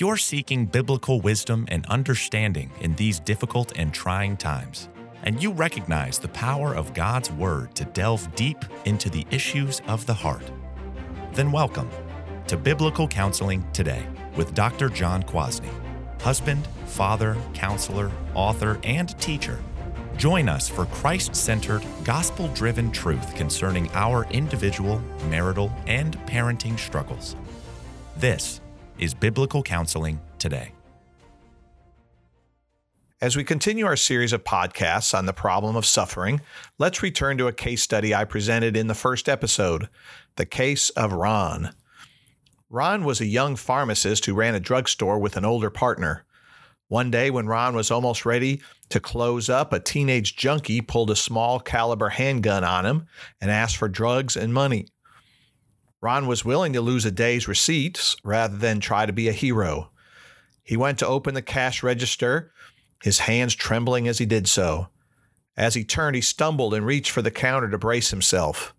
You're seeking biblical wisdom and understanding in these difficult and trying times, and you recognize the power of God's Word to delve deep into the issues of the heart, then welcome to Biblical Counseling Today with Dr. John Kwasny, husband, father, counselor, author, and teacher. Join us for Christ centered, gospel driven truth concerning our individual, marital, and parenting struggles. This is Biblical Counseling Today. As we continue our series of podcasts on the problem of suffering, let's return to a case study I presented in the first episode the case of Ron. Ron was a young pharmacist who ran a drugstore with an older partner. One day, when Ron was almost ready to close up, a teenage junkie pulled a small caliber handgun on him and asked for drugs and money. Ron was willing to lose a day's receipts rather than try to be a hero. He went to open the cash register, his hands trembling as he did so. As he turned, he stumbled and reached for the counter to brace himself.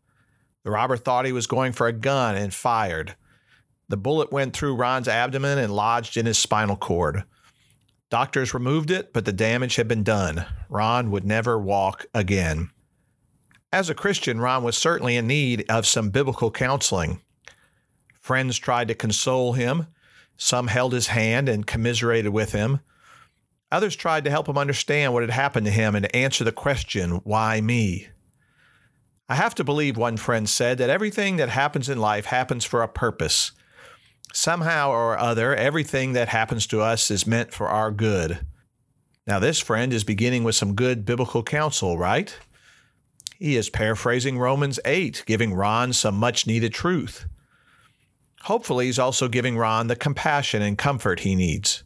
The robber thought he was going for a gun and fired. The bullet went through Ron's abdomen and lodged in his spinal cord. Doctors removed it, but the damage had been done. Ron would never walk again. As a Christian, Ron was certainly in need of some biblical counseling. Friends tried to console him. Some held his hand and commiserated with him. Others tried to help him understand what had happened to him and to answer the question, Why me? I have to believe, one friend said, that everything that happens in life happens for a purpose. Somehow or other, everything that happens to us is meant for our good. Now, this friend is beginning with some good biblical counsel, right? He is paraphrasing Romans 8, giving Ron some much needed truth. Hopefully, he's also giving Ron the compassion and comfort he needs.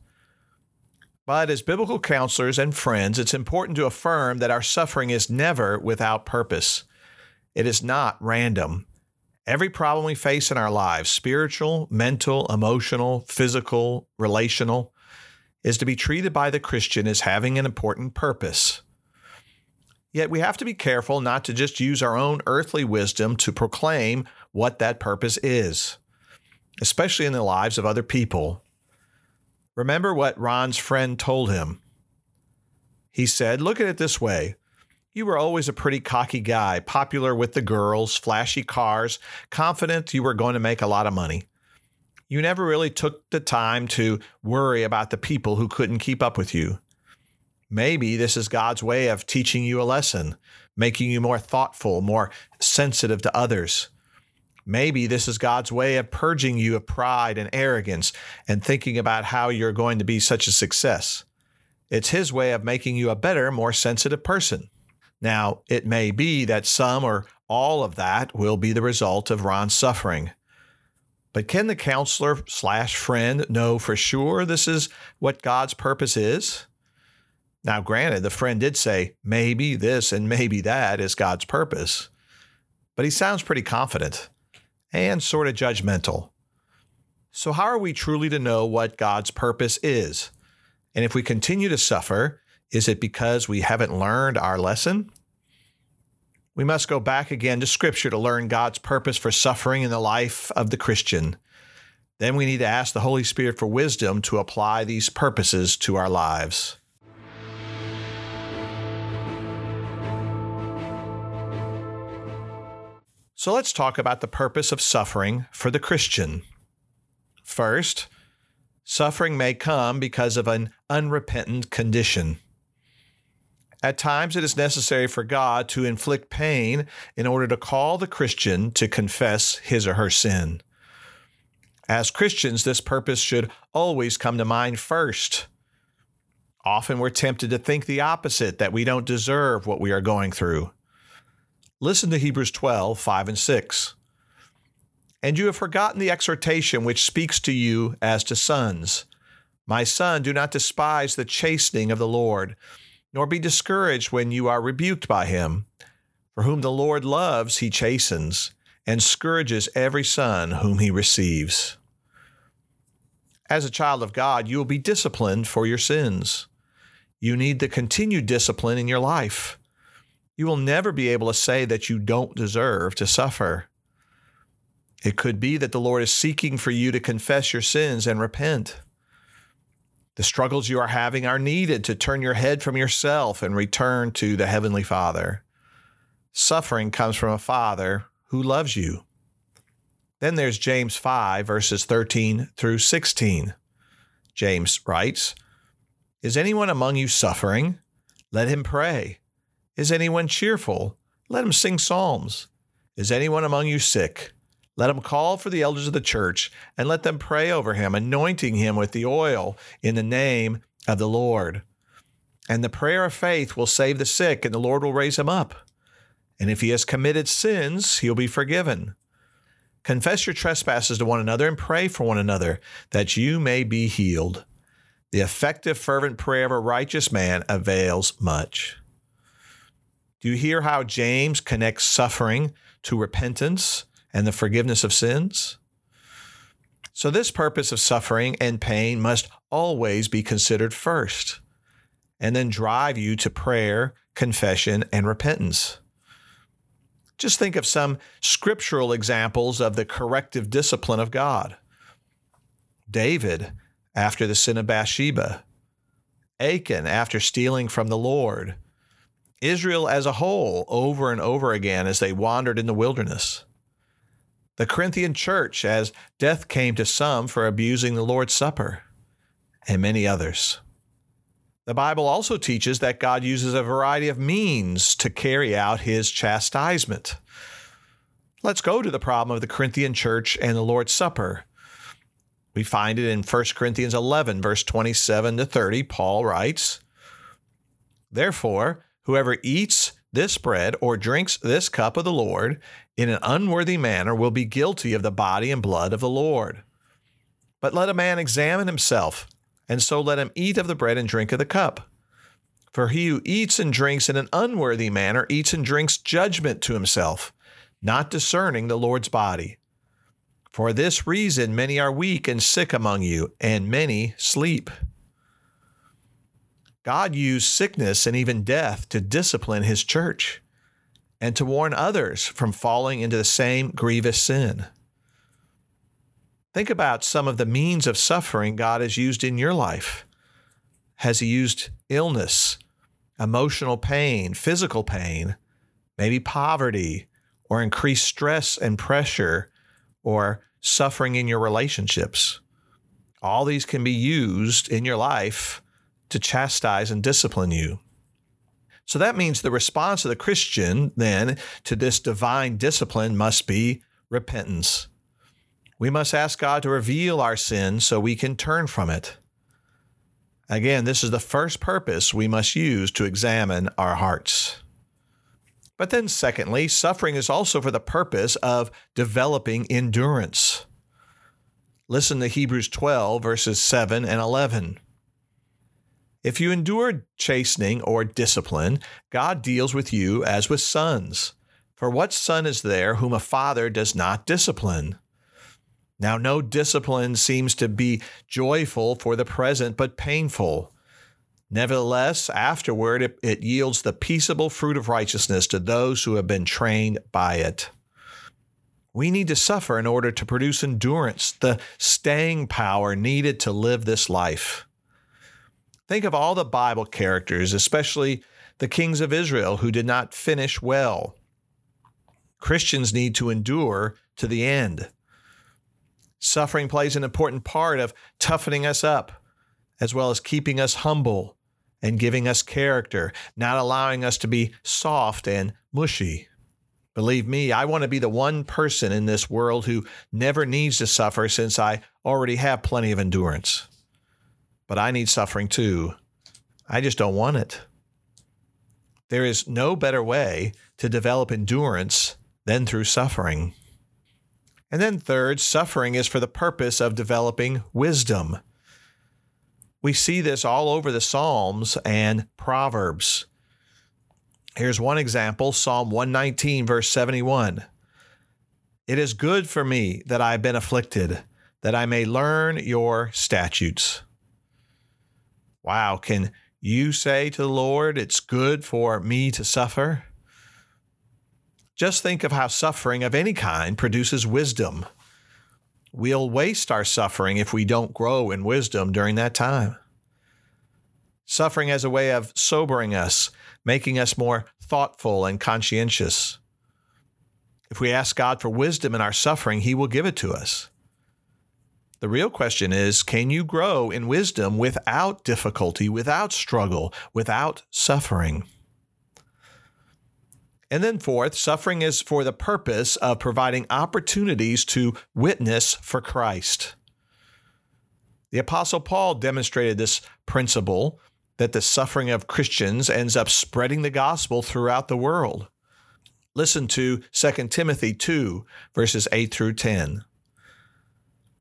But as biblical counselors and friends, it's important to affirm that our suffering is never without purpose. It is not random. Every problem we face in our lives, spiritual, mental, emotional, physical, relational, is to be treated by the Christian as having an important purpose. Yet we have to be careful not to just use our own earthly wisdom to proclaim what that purpose is, especially in the lives of other people. Remember what Ron's friend told him. He said, Look at it this way you were always a pretty cocky guy, popular with the girls, flashy cars, confident you were going to make a lot of money. You never really took the time to worry about the people who couldn't keep up with you. Maybe this is God's way of teaching you a lesson, making you more thoughtful, more sensitive to others. Maybe this is God's way of purging you of pride and arrogance and thinking about how you're going to be such a success. It's His way of making you a better, more sensitive person. Now, it may be that some or all of that will be the result of Ron's suffering. But can the counselor slash friend know for sure this is what God's purpose is? Now, granted, the friend did say, maybe this and maybe that is God's purpose. But he sounds pretty confident and sort of judgmental. So, how are we truly to know what God's purpose is? And if we continue to suffer, is it because we haven't learned our lesson? We must go back again to Scripture to learn God's purpose for suffering in the life of the Christian. Then we need to ask the Holy Spirit for wisdom to apply these purposes to our lives. So let's talk about the purpose of suffering for the Christian. First, suffering may come because of an unrepentant condition. At times, it is necessary for God to inflict pain in order to call the Christian to confess his or her sin. As Christians, this purpose should always come to mind first. Often we're tempted to think the opposite, that we don't deserve what we are going through. Listen to Hebrews 12, 5 and 6. And you have forgotten the exhortation which speaks to you as to sons. My son, do not despise the chastening of the Lord nor be discouraged when you are rebuked by him. For whom the Lord loves, he chastens, and scourges every son whom he receives. As a child of God, you will be disciplined for your sins. You need the continued discipline in your life. You will never be able to say that you don't deserve to suffer. It could be that the Lord is seeking for you to confess your sins and repent. The struggles you are having are needed to turn your head from yourself and return to the Heavenly Father. Suffering comes from a Father who loves you. Then there's James 5, verses 13 through 16. James writes, Is anyone among you suffering? Let him pray. Is anyone cheerful? Let him sing psalms. Is anyone among you sick? Let him call for the elders of the church and let them pray over him, anointing him with the oil in the name of the Lord. And the prayer of faith will save the sick, and the Lord will raise him up. And if he has committed sins, he'll be forgiven. Confess your trespasses to one another and pray for one another that you may be healed. The effective, fervent prayer of a righteous man avails much. Do you hear how James connects suffering to repentance? and the forgiveness of sins? So, this purpose of suffering and pain must always be considered first, and then drive you to prayer, confession, and repentance. Just think of some scriptural examples of the corrective discipline of God. David, after the sin of Bathsheba, Achan, after stealing from the Lord, Israel as a whole, over and over again as they wandered in the wilderness the Corinthian church as death came to some for abusing the Lord's Supper, and many others. The Bible also teaches that God uses a variety of means to carry out his chastisement. Let's go to the problem of the Corinthian church and the Lord's Supper. We find it in 1 Corinthians 11, verse 27 to 30. Paul writes, Therefore, whoever eats this bread or drinks this cup of the Lord in an unworthy manner will be guilty of the body and blood of the Lord. But let a man examine himself, and so let him eat of the bread and drink of the cup. For he who eats and drinks in an unworthy manner eats and drinks judgment to himself, not discerning the Lord's body. For this reason, many are weak and sick among you, and many sleep. God used sickness and even death to discipline his church and to warn others from falling into the same grievous sin. Think about some of the means of suffering God has used in your life. Has He used illness, emotional pain, physical pain, maybe poverty, or increased stress and pressure, or suffering in your relationships? All these can be used in your life to chastise and discipline you. So that means the response of the Christian then to this divine discipline must be repentance. We must ask God to reveal our sin so we can turn from it. Again, this is the first purpose we must use to examine our hearts. But then, secondly, suffering is also for the purpose of developing endurance. Listen to Hebrews 12, verses 7 and 11. If you endure chastening or discipline, God deals with you as with sons. For what son is there whom a father does not discipline? Now, no discipline seems to be joyful for the present, but painful. Nevertheless, afterward it, it, yields the peaceable fruit of righteousness to those who have been trained by it. We need to suffer in order to produce endurance, the staying power needed to live this life. Think of all the Bible characters, especially the kings of Israel who did not finish well. Christians need to endure to the end. Suffering plays an important part of toughening us up, as well as keeping us humble and giving us character, not allowing us to be soft and mushy. Believe me, I want to be the one person in this world who never needs to suffer since I already have plenty of endurance but I need suffering too. I just don't want it. There is no better way to develop endurance than through suffering. And then, third, suffering is for the purpose of developing wisdom. We see this all over the Psalms and Proverbs. Here's one example Psalm 119, verse 71. It is good for me that I have been afflicted, that I may learn your statutes. Wow, can you say to the Lord, It's good for me to suffer? Just think of how suffering of any kind produces wisdom. We'll waste our suffering if we don't grow in wisdom during that time. Suffering as a way of sobering us, making us more thoughtful and conscientious. If we ask God for wisdom in our suffering, He will give it to us. The real question is can you grow in wisdom without difficulty, without struggle, without suffering? And then, fourth, suffering is for the purpose of providing opportunities to witness for Christ. The Apostle Paul demonstrated this principle that the suffering of Christians ends up spreading the gospel throughout the world. Listen to 2 Timothy 2, verses 8 through 10.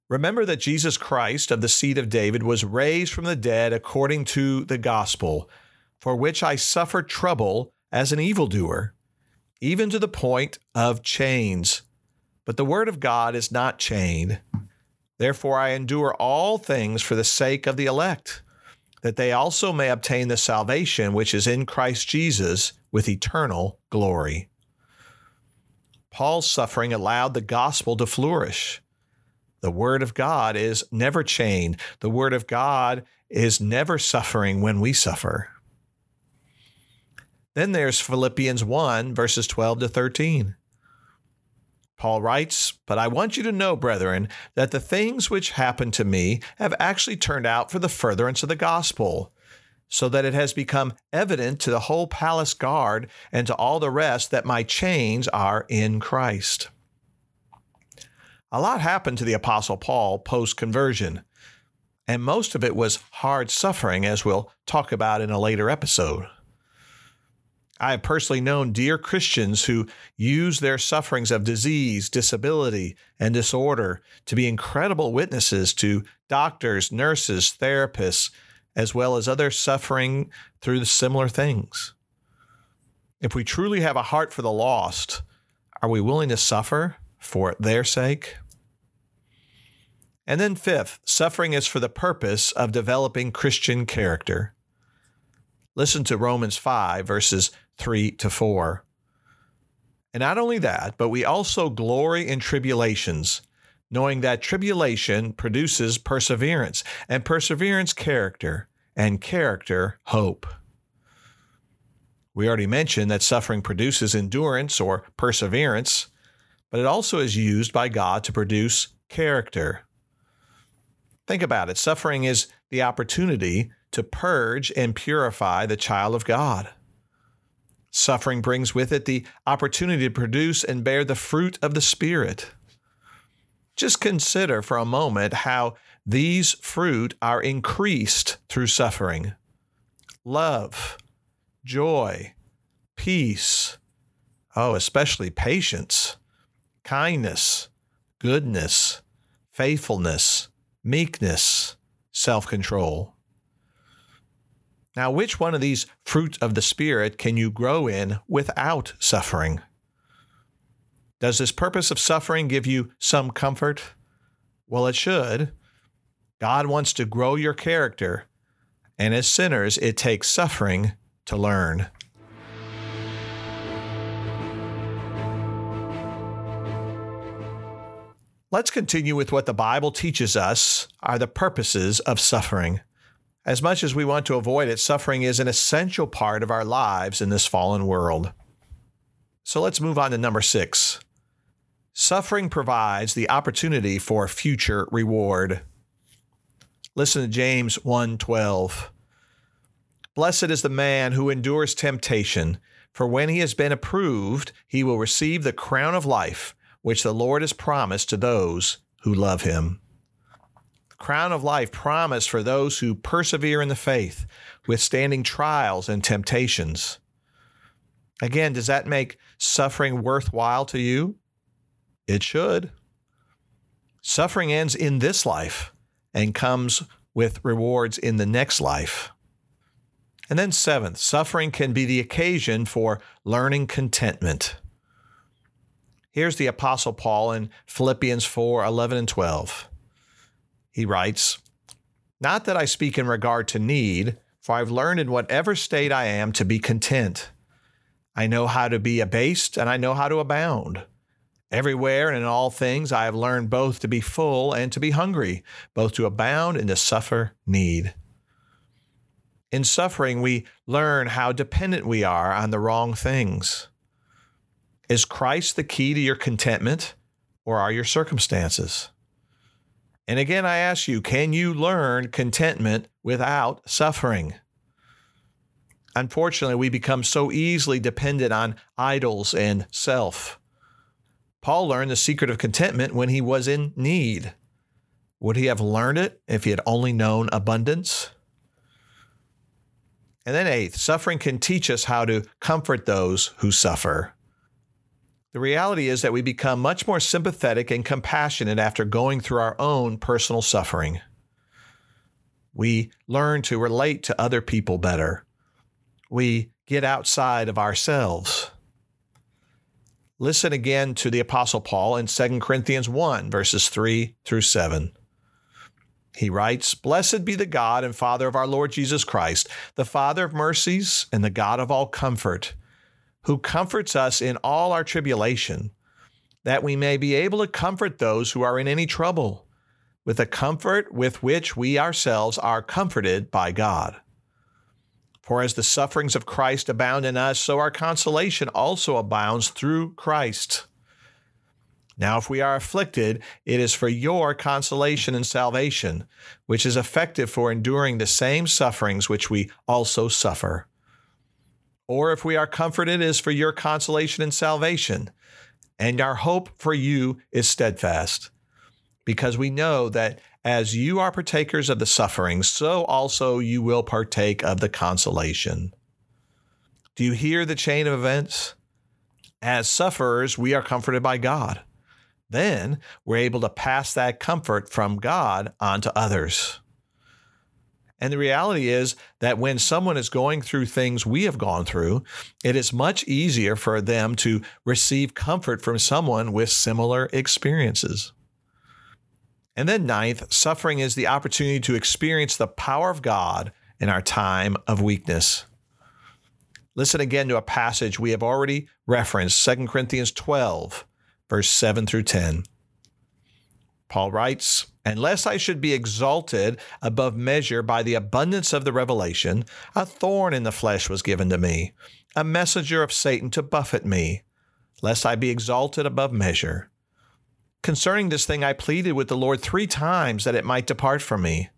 Remember that Jesus Christ of the seed of David was raised from the dead according to the gospel, for which I suffered trouble as an evildoer even to the point of chains. But the word of God is not chained. Therefore, I endure all things for the sake of the elect, that they also may obtain the salvation which is in Christ Jesus with eternal glory. Paul's suffering allowed the gospel to flourish. The Word of God is never chained. The Word of God is never suffering when we suffer. Then there's Philippians 1, verses 12 to 13. Paul writes, But I want you to know, brethren, that the things which happened to me have actually turned out for the furtherance of the gospel, so that it has become evident to the whole palace guard and to all the rest that my chains are in Christ. A lot happened to the Apostle Paul post conversion, and most of it was hard suffering, as we'll talk about in a later episode. I have personally known dear Christians who use their sufferings of disease, disability, and disorder to be incredible witnesses to doctors, nurses, therapists, as well as others suffering through similar things. If we truly have a heart for the lost, are we willing to suffer for their sake? And then, fifth, suffering is for the purpose of developing Christian character. Listen to Romans 5, verses 3 to 4. And not only that, but we also glory in tribulations, knowing that tribulation produces perseverance, and perseverance, character, and character, hope. We already mentioned that suffering produces endurance or perseverance, but it also is used by God to produce character. Think about it suffering is the opportunity to purge and purify the child of God. Suffering brings with it the opportunity to produce and bear the fruit of the Spirit. Just consider for a moment how these fruit are increased through suffering love, joy, peace, oh, especially patience, kindness, goodness, faithfulness, meekness, self control. Now, which one of these fruits of the Spirit can you grow in without suffering? Does this purpose of suffering give you some comfort? Well, it should. God wants to grow your character, and as sinners, it takes suffering to learn. Let's continue with what the Bible teaches us are the purposes of suffering. As much as we want to avoid it, suffering is an essential part of our lives in this fallen world. So let's move on to number six. Suffering provides the opportunity for future reward. Listen to James 1:12. Blessed is the man who endures temptation, for when he has been approved, he will receive the crown of life which the Lord has promised to those who love him The crown of life promised for those who persevere in the faith, withstanding trials and temptations. Again, does that make suffering worthwhile to you? It should. Suffering ends in this life and comes with rewards in the next life. And then, seventh, suffering can be the occasion for learning contentment. Here's the Apostle Paul in Philippians 4 11 and 12. He writes, Not that I speak in regard to need, for I've learned in whatever state I am to be content. I know how to be abased and I know how to abound. Everywhere and in all things I have learned both to be full and to be hungry, both to abound and to suffer need. In suffering, we learn how dependent we are on the wrong things. Is Christ the key to your contentment, or are your circumstances? And again, I ask you, can you learn contentment without suffering? Unfortunately, we become so easily dependent on idols and self. Paul learned the secret of contentment when he was in need. Would he have learned it if he had only known abundance? And then, eighth, suffering can teach us how to comfort those who suffer. The reality is that we become much more sympathetic and compassionate after going through our own personal suffering. We learn to relate to other people better we get outside of ourselves. Listen again to the Apostle Paul in 2 Corinthians 1, verses 3 through 7. He writes, Blessed be the God and Father of our Lord Jesus Christ, the Father of mercies and the God of all comfort, who comforts us in all our tribulation, that we may be able to comfort those who are in any trouble, with the comfort with which we ourselves are comforted by God. For as the sufferings of Christ abound in us, so our consolation also abounds through Christ. Now, if we are afflicted, it is for your consolation and salvation, which is effective for enduring the same sufferings which we also suffer. Or if we are comforted, it is for your consolation and salvation, and our hope for you is steadfast, because we know that as you are partakers of the suffering, so also you will partake of the consolation. Do you hear the chain of events? As sufferers, we are comforted by God. Then we're able to pass that comfort from God on to others. And the reality is that when someone is going through things we have gone through, it is much easier for them to receive comfort from someone with similar experiences. And then, ninth, suffering is the opportunity to experience the power of God in our time of weakness. Listen again to a passage we have already referenced, 2 Corinthians 12, verse 7 through 10. Paul writes, Unless I should be exalted above measure by the abundance of the revelation, a thorn in the flesh was given to me, a messenger of Satan to buffet me, lest I be exalted above measure. Concerning this thing, I pleaded with the Lord three times that it might depart from me.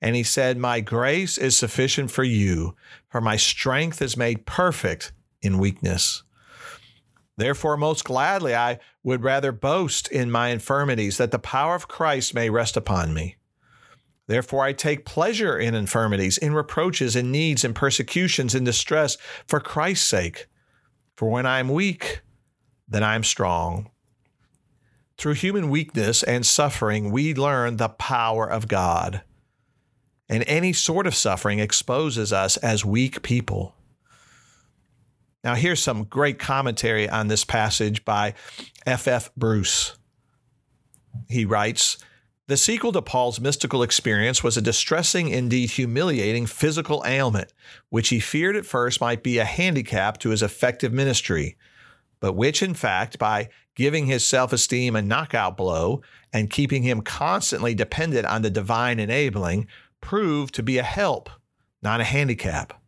And he said, My grace is sufficient for you, for my strength is made perfect in weakness. Therefore, most gladly, I would rather boast in my infirmities, that the power of Christ may rest upon me. Therefore, I take pleasure in infirmities, in reproaches, in needs, in persecutions, in distress, for Christ's sake. For when I am weak, then I am strong. Through human weakness and suffering, we learn the power of God. And any sort of suffering exposes us as weak people. Now, here's some great commentary on this passage by F. F. Bruce. He writes The sequel to Paul's mystical experience was a distressing, indeed humiliating physical ailment, which he feared at first might be a handicap to his effective ministry, but which, in fact, by giving his self esteem a knockout blow and keeping him constantly dependent on the divine enabling proved to be a help, not a handicap.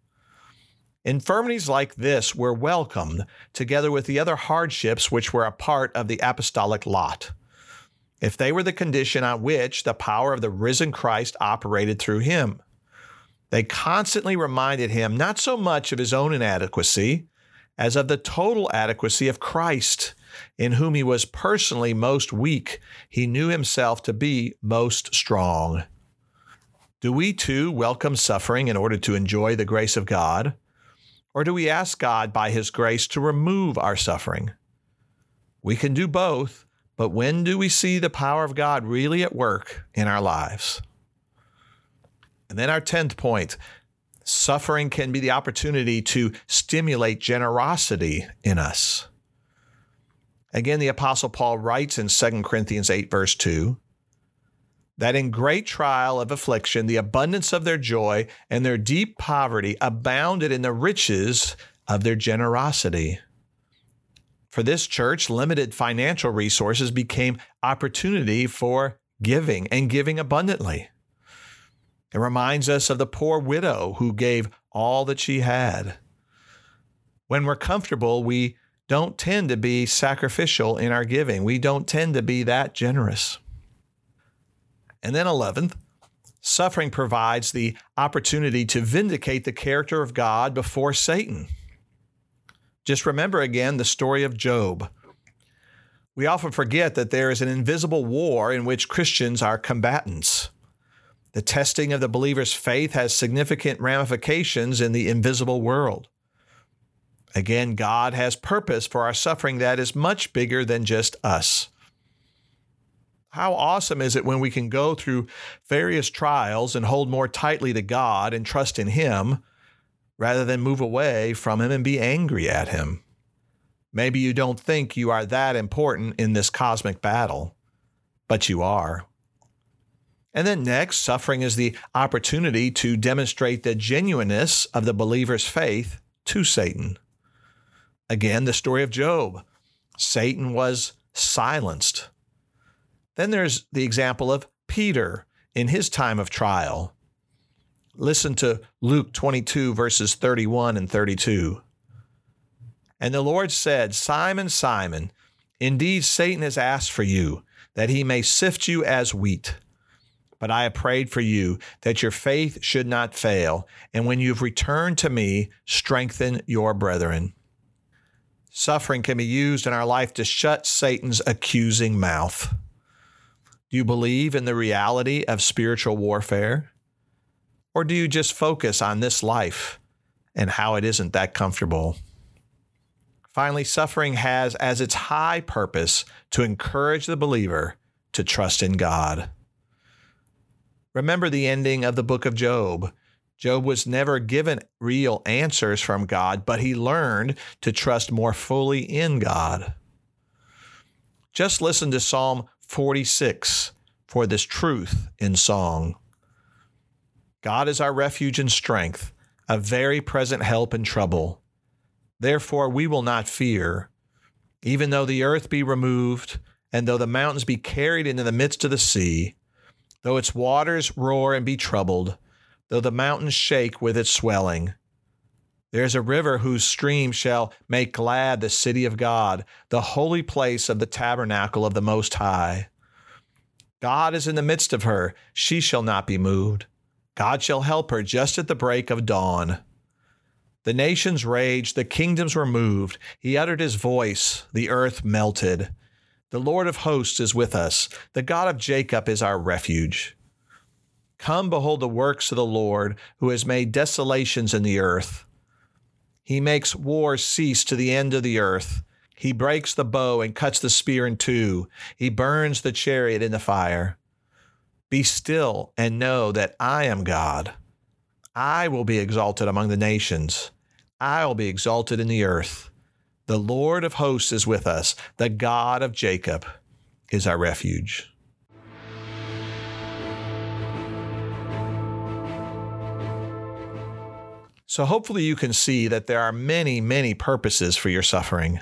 Infirmities like this were welcomed together with the other hardships which were a part of the apostolic lot. If they were the condition on which the power of the risen Christ operated through him, they constantly reminded him not so much of his own inadequacy as of the total adequacy of Christ in whom he was personally most weak, he knew himself to be most strong. Do we too welcome suffering in order to enjoy the grace of God? Or do we ask God by his grace to remove our suffering? We can do both, but when do we see the power of God really at work in our lives? And then our 10th point suffering can be the opportunity to stimulate generosity in us. Again, the Apostle Paul writes in 2 Corinthians 8, verse 2, that in great trial of affliction, the abundance of their joy and their deep poverty abounded in the riches of their generosity. For this church, limited financial resources became opportunity for giving and giving abundantly. It reminds us of the poor widow who gave all that she had. When we're comfortable, we don't tend to be sacrificial in our giving. We don't tend to be that generous. And then, 11th, suffering provides the opportunity to vindicate the character of God before Satan. Just remember again the story of Job. We often forget that there is an invisible war in which Christians are combatants. The testing of the believer's faith has significant ramifications in the invisible world. Again, God has purpose for our suffering that is much bigger than just us. How awesome is it when we can go through various trials and hold more tightly to God and trust in Him rather than move away from Him and be angry at Him? Maybe you don't think you are that important in this cosmic battle, but you are. And then next, suffering is the opportunity to demonstrate the genuineness of the believer's faith to Satan. Again, the story of Job. Satan was silenced. Then there's the example of Peter in his time of trial. Listen to Luke 22, verses 31 and 32. And the Lord said, Simon, Simon, indeed Satan has asked for you, that he may sift you as wheat. But I have prayed for you that your faith should not fail, and when you've returned to me, strengthen your brethren. Suffering can be used in our life to shut Satan's accusing mouth. Do you believe in the reality of spiritual warfare? Or do you just focus on this life and how it isn't that comfortable? Finally, suffering has as its high purpose to encourage the believer to trust in God. Remember the ending of the book of Job. Job was never given real answers from God, but he learned to trust more fully in God. Just listen to Psalm 46 for this truth in song. God is our refuge and strength, a very present help in trouble. Therefore, we will not fear, even though the earth be removed, and though the mountains be carried into the midst of the sea though its waters roar and be troubled, though the mountains shake with its swelling. There is a river whose stream shall make glad the city of God, the holy place of the tabernacle of the Most High. God is in the midst of her, she shall not be moved. God shall help her just at the break of dawn. The nations raged, the kingdoms were moved. He uttered his voice, the earth melted. The Lord of hosts is with us. The God of Jacob is our refuge. Come, behold the works of the Lord, who has made desolations in the earth. He makes war cease to the end of the earth. He breaks the bow and cuts the spear in two. He burns the chariot in the fire. Be still and know that I am God. I will be exalted among the nations. I will be exalted in the earth. The Lord of hosts is with us. The God of Jacob is our refuge. So, hopefully, you can see that there are many, many purposes for your suffering.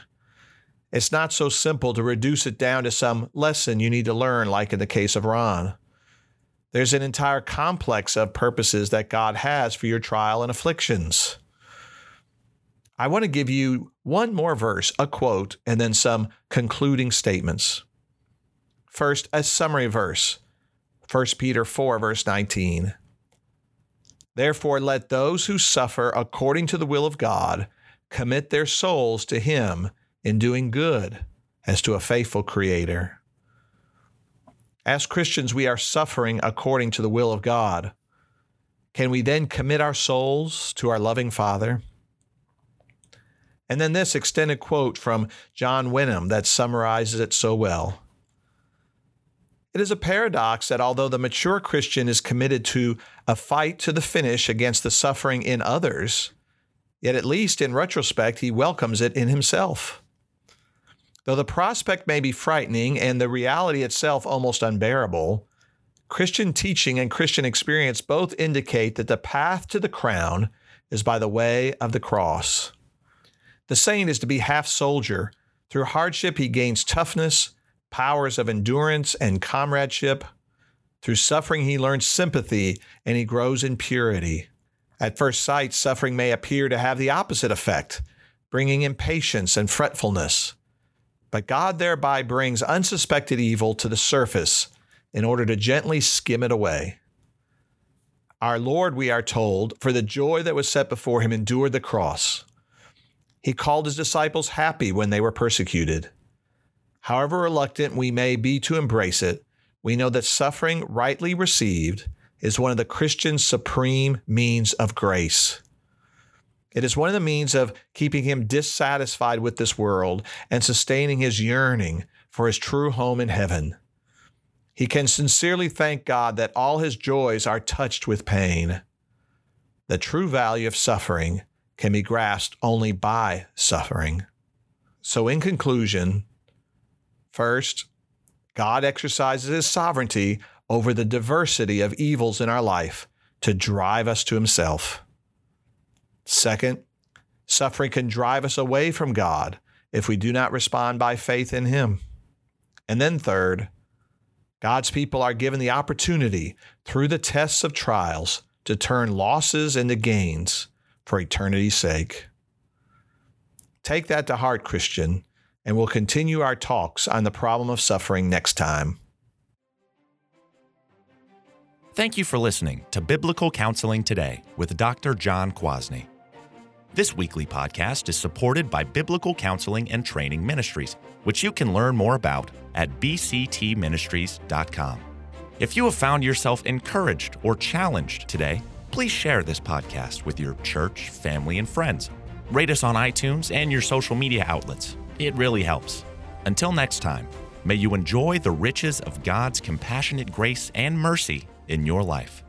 It's not so simple to reduce it down to some lesson you need to learn, like in the case of Ron. There's an entire complex of purposes that God has for your trial and afflictions. I want to give you one more verse, a quote, and then some concluding statements. First, a summary verse 1 Peter 4, verse 19. Therefore, let those who suffer according to the will of God commit their souls to Him in doing good as to a faithful Creator. As Christians, we are suffering according to the will of God. Can we then commit our souls to our loving Father? And then this extended quote from John Wenham that summarizes it so well. It is a paradox that although the mature Christian is committed to a fight to the finish against the suffering in others, yet at least in retrospect, he welcomes it in himself. Though the prospect may be frightening and the reality itself almost unbearable, Christian teaching and Christian experience both indicate that the path to the crown is by the way of the cross. The saint is to be half soldier. Through hardship, he gains toughness, powers of endurance, and comradeship. Through suffering, he learns sympathy and he grows in purity. At first sight, suffering may appear to have the opposite effect, bringing impatience and fretfulness. But God thereby brings unsuspected evil to the surface in order to gently skim it away. Our Lord, we are told, for the joy that was set before him, endured the cross. He called his disciples happy when they were persecuted. However reluctant we may be to embrace it, we know that suffering rightly received is one of the Christian's supreme means of grace. It is one of the means of keeping him dissatisfied with this world and sustaining his yearning for his true home in heaven. He can sincerely thank God that all his joys are touched with pain. The true value of suffering can be grasped only by suffering. So, in conclusion, first, God exercises his sovereignty over the diversity of evils in our life to drive us to himself. Second, suffering can drive us away from God if we do not respond by faith in him. And then third, God's people are given the opportunity through the tests of trials to turn losses into gains for eternity's sake. Take that to heart, Christian, and we'll continue our talks on the problem of suffering next time. Thank you for listening to Biblical Counseling Today with Dr. John Kwasny. This weekly podcast is supported by Biblical Counseling and Training Ministries, which you can learn more about at bctministries.com. If you have found yourself encouraged or challenged today, please share this podcast with your church, family, and friends. Rate us on iTunes and your social media outlets. It really helps. Until next time, may you enjoy the riches of God's compassionate grace and mercy in your life.